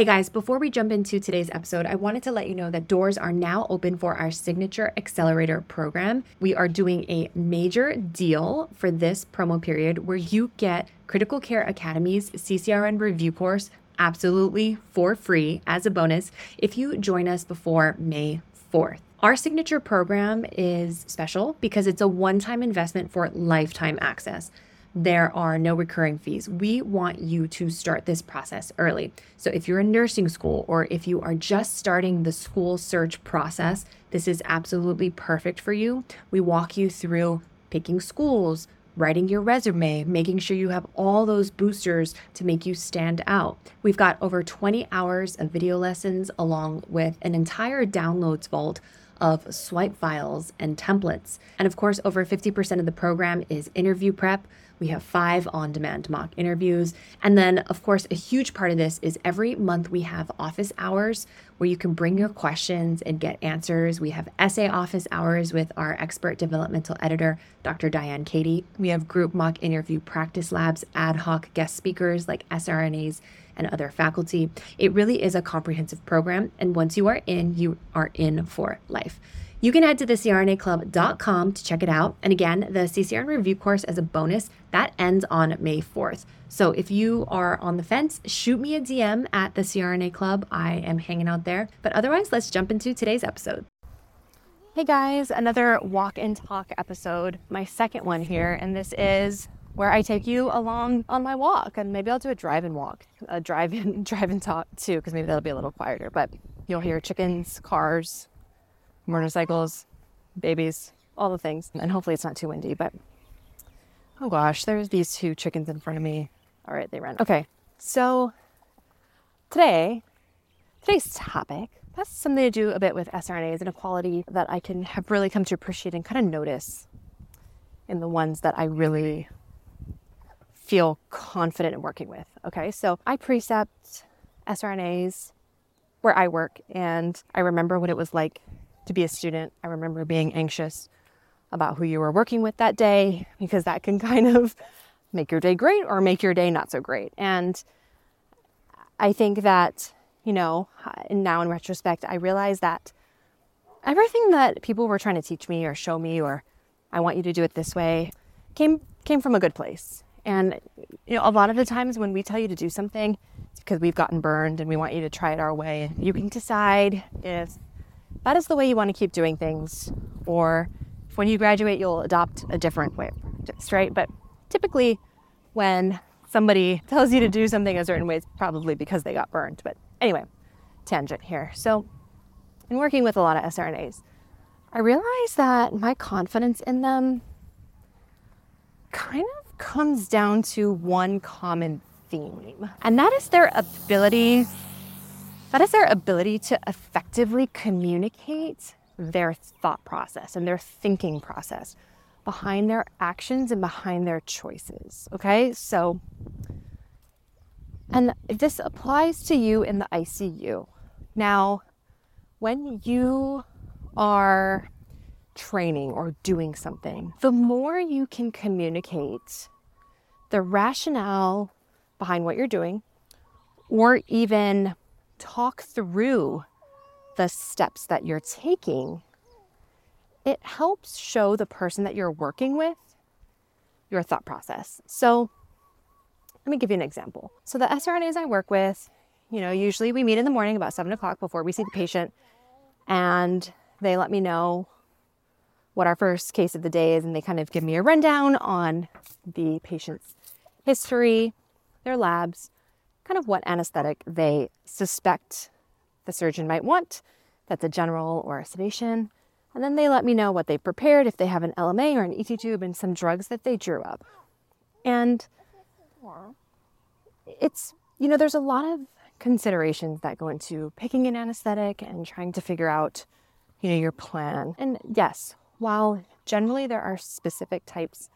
Hey guys, before we jump into today's episode, I wanted to let you know that doors are now open for our Signature Accelerator program. We are doing a major deal for this promo period where you get Critical Care Academy's CCRN review course absolutely for free as a bonus if you join us before May 4th. Our signature program is special because it's a one time investment for lifetime access there are no recurring fees. We want you to start this process early. So, if you're in nursing school or if you are just starting the school search process, this is absolutely perfect for you. We walk you through picking schools, writing your resume, making sure you have all those boosters to make you stand out. We've got over 20 hours of video lessons along with an entire downloads vault of swipe files and templates. And of course, over 50% of the program is interview prep. We have five on demand mock interviews. And then, of course, a huge part of this is every month we have office hours where you can bring your questions and get answers. We have essay office hours with our expert developmental editor, Dr. Diane Katie. We have group mock interview practice labs, ad hoc guest speakers like SRNAs and other faculty. It really is a comprehensive program. And once you are in, you are in for life. You can head to the crnaclub.com to check it out. And again, the CCRN review course as a bonus that ends on May 4th. So if you are on the fence, shoot me a DM at the CRNA Club. I am hanging out there. But otherwise, let's jump into today's episode. Hey guys, another walk and talk episode, my second one here. And this is where I take you along on my walk. And maybe I'll do a drive and walk, a drive in, drive and talk too, because maybe that'll be a little quieter. But you'll hear chickens, cars, motorcycles, babies, all the things. And hopefully it's not too windy, but oh gosh, there's these two chickens in front of me. All right, they ran. Okay, so today, today's topic has something to do a bit with SRNAs and a quality that I can have really come to appreciate and kind of notice in the ones that I really feel confident in working with. Okay, so I precept SRNAs where I work, and I remember what it was like to be a student. I remember being anxious about who you were working with that day because that can kind of make your day great or make your day not so great. And I think that, you know, now in retrospect, I realize that everything that people were trying to teach me or show me or I want you to do it this way came came from a good place. And you know, a lot of the times when we tell you to do something, it's because we've gotten burned and we want you to try it our way. You can decide if that is the way you want to keep doing things, or if when you graduate, you'll adopt a different way of practice, right? But typically, when somebody tells you to do something a certain way, it's probably because they got burned. But anyway, tangent here. So, in working with a lot of SRNAs, I realized that my confidence in them kind of comes down to one common theme, and that is their ability that is their ability to effectively communicate their thought process and their thinking process behind their actions and behind their choices. Okay, so, and this applies to you in the ICU. Now, when you are training or doing something, the more you can communicate the rationale behind what you're doing, or even talk through the steps that you're taking, it helps show the person that you're working with your thought process. So, let me give you an example. So, the SRNAs I work with, you know, usually we meet in the morning about seven o'clock before we see the patient, and they let me know what our first case of the day is, and they kind of give me a rundown on the patient's history, their labs, kind of what anesthetic they suspect the surgeon might want. That's a general or a sedation. And then they let me know what they prepared, if they have an LMA or an ET tube, and some drugs that they drew up. And it's, you know, there's a lot of considerations that go into picking an anesthetic and trying to figure out, you know, your plan. And yes, while generally there are specific types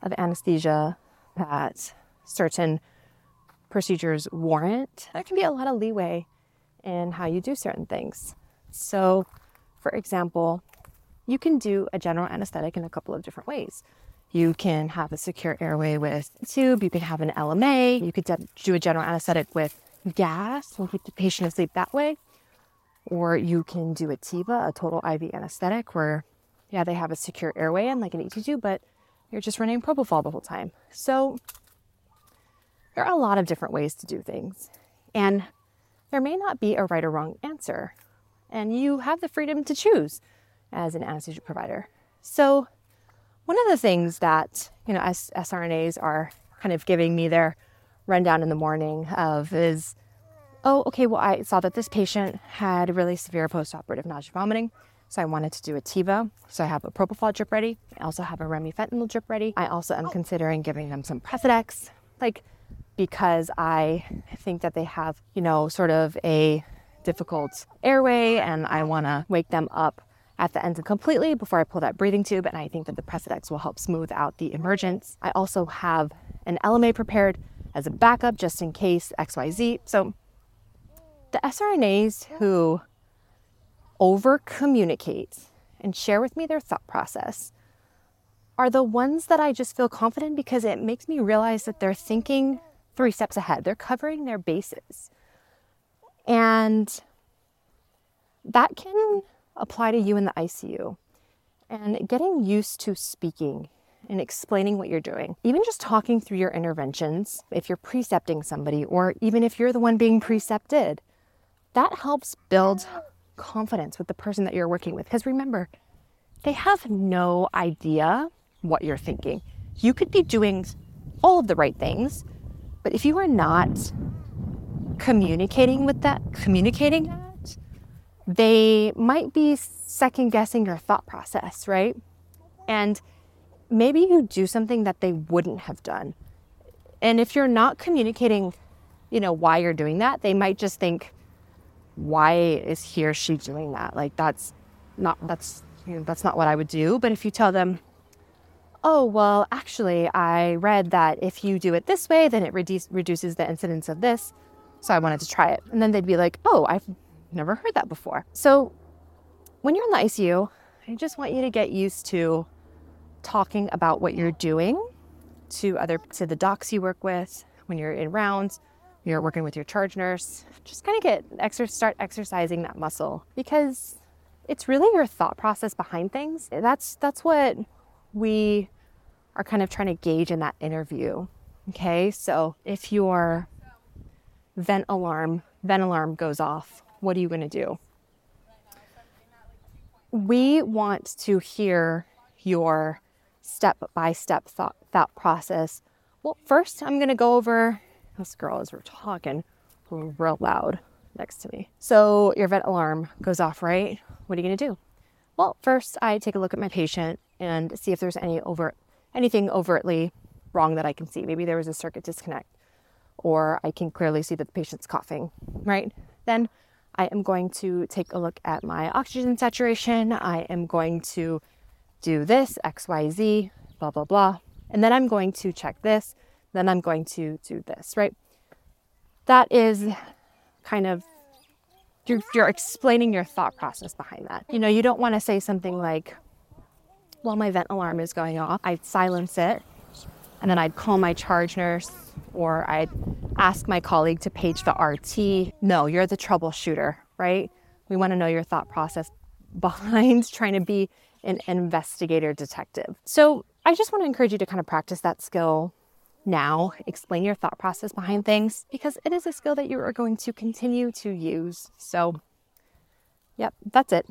of anesthesia that certain procedures warrant, there can be a lot of leeway in how you do certain things. So, for example, you can do a general anesthetic in a couple of different ways. You can have a secure airway with a tube, you can have an LMA, you could do a general anesthetic with gas and keep the patient asleep that way. Or you can do a TIVA, a total IV anesthetic, where, yeah, they have a secure airway and like an ET tube, but you're just running propofol the whole time. So there are a lot of different ways to do things. And there may not be a right or wrong answer. And you have the freedom to choose as an anesthesia provider. So one of the things that, you know, as SRNAs are kind of giving me their rundown in the morning of is, oh, okay, well, I saw that this patient had really severe postoperative nausea vomiting. So I wanted to do a TIVA. So I have a propofol drip ready. I also have a remifentanil drip ready. I also am oh. considering giving them some Precedex, like because I think that they have, you know, sort of a difficult airway and I want to wake them up at the end completely before I pull that breathing tube. And I think that the Precedex will help smooth out the emergence. I also have an LMA prepared as a backup just in case XYZ. So the SRNAs who over communicate and share with me their thought process are the ones that I just feel confident because it makes me realize that they're thinking three steps ahead. They're covering their bases. And that can apply to you in the ICU. And getting used to speaking and explaining what you're doing, even just talking through your interventions, if you're precepting somebody, or even if you're the one being precepted, that helps build confidence with the person that you're working with. Because remember, they have no idea what you're thinking. You could be doing all of the right things, but if you are not communicating with that, communicating that, they might be second guessing your thought process, right? And maybe you do something that they wouldn't have done. And if you're not communicating, you know, why you're doing that, they might just think, why is he or she doing that? Like that's not that's you know, that's not what I would do. But if you tell them, oh well, actually, I read that if you do it this way, then it reduce, reduces the incidence of this. So I wanted to try it, and then they'd be like, oh, I've never heard that before. So when you're in the ICU, I just want you to get used to talking about what you're doing to other to the docs you work with when you're in rounds you're working with your charge nurse, just kind of get exer- start exercising that muscle because it's really your thought process behind things. That's that's what we are kind of trying to gauge in that interview. Okay? So, if your vent alarm vent alarm goes off, what are you going to do? We want to hear your step by step thought, thought process. Well, first, I'm going to go over this girl we're talking real loud next to me. So your vent alarm goes off, right? What are you to do? Well, first I take a look at my patient and see if there's any overt anything overtly wrong that I can see. Maybe there was a circuit disconnect or I can clearly see that the patient's coughing, right? Then I am going to take a look at my oxygen saturation. I am going to do this, XYZ, blah, blah, blah. And then I'm going to check this then I'm going to do this, right? That is kind of you're, you're explaining your thought process behind that. You know, you don't want to say something like, well, my vent alarm is going off. I'd silence it and then I'd call my charge nurse or I'd ask my colleague to page the RT. No, you're the troubleshooter, right? We want to know your thought process behind trying to be an investigator detective. So I just want to encourage you to kind of practice that skill now, explain your thought process behind things because it is a skill that you are going to continue to use. So, yep, that's it.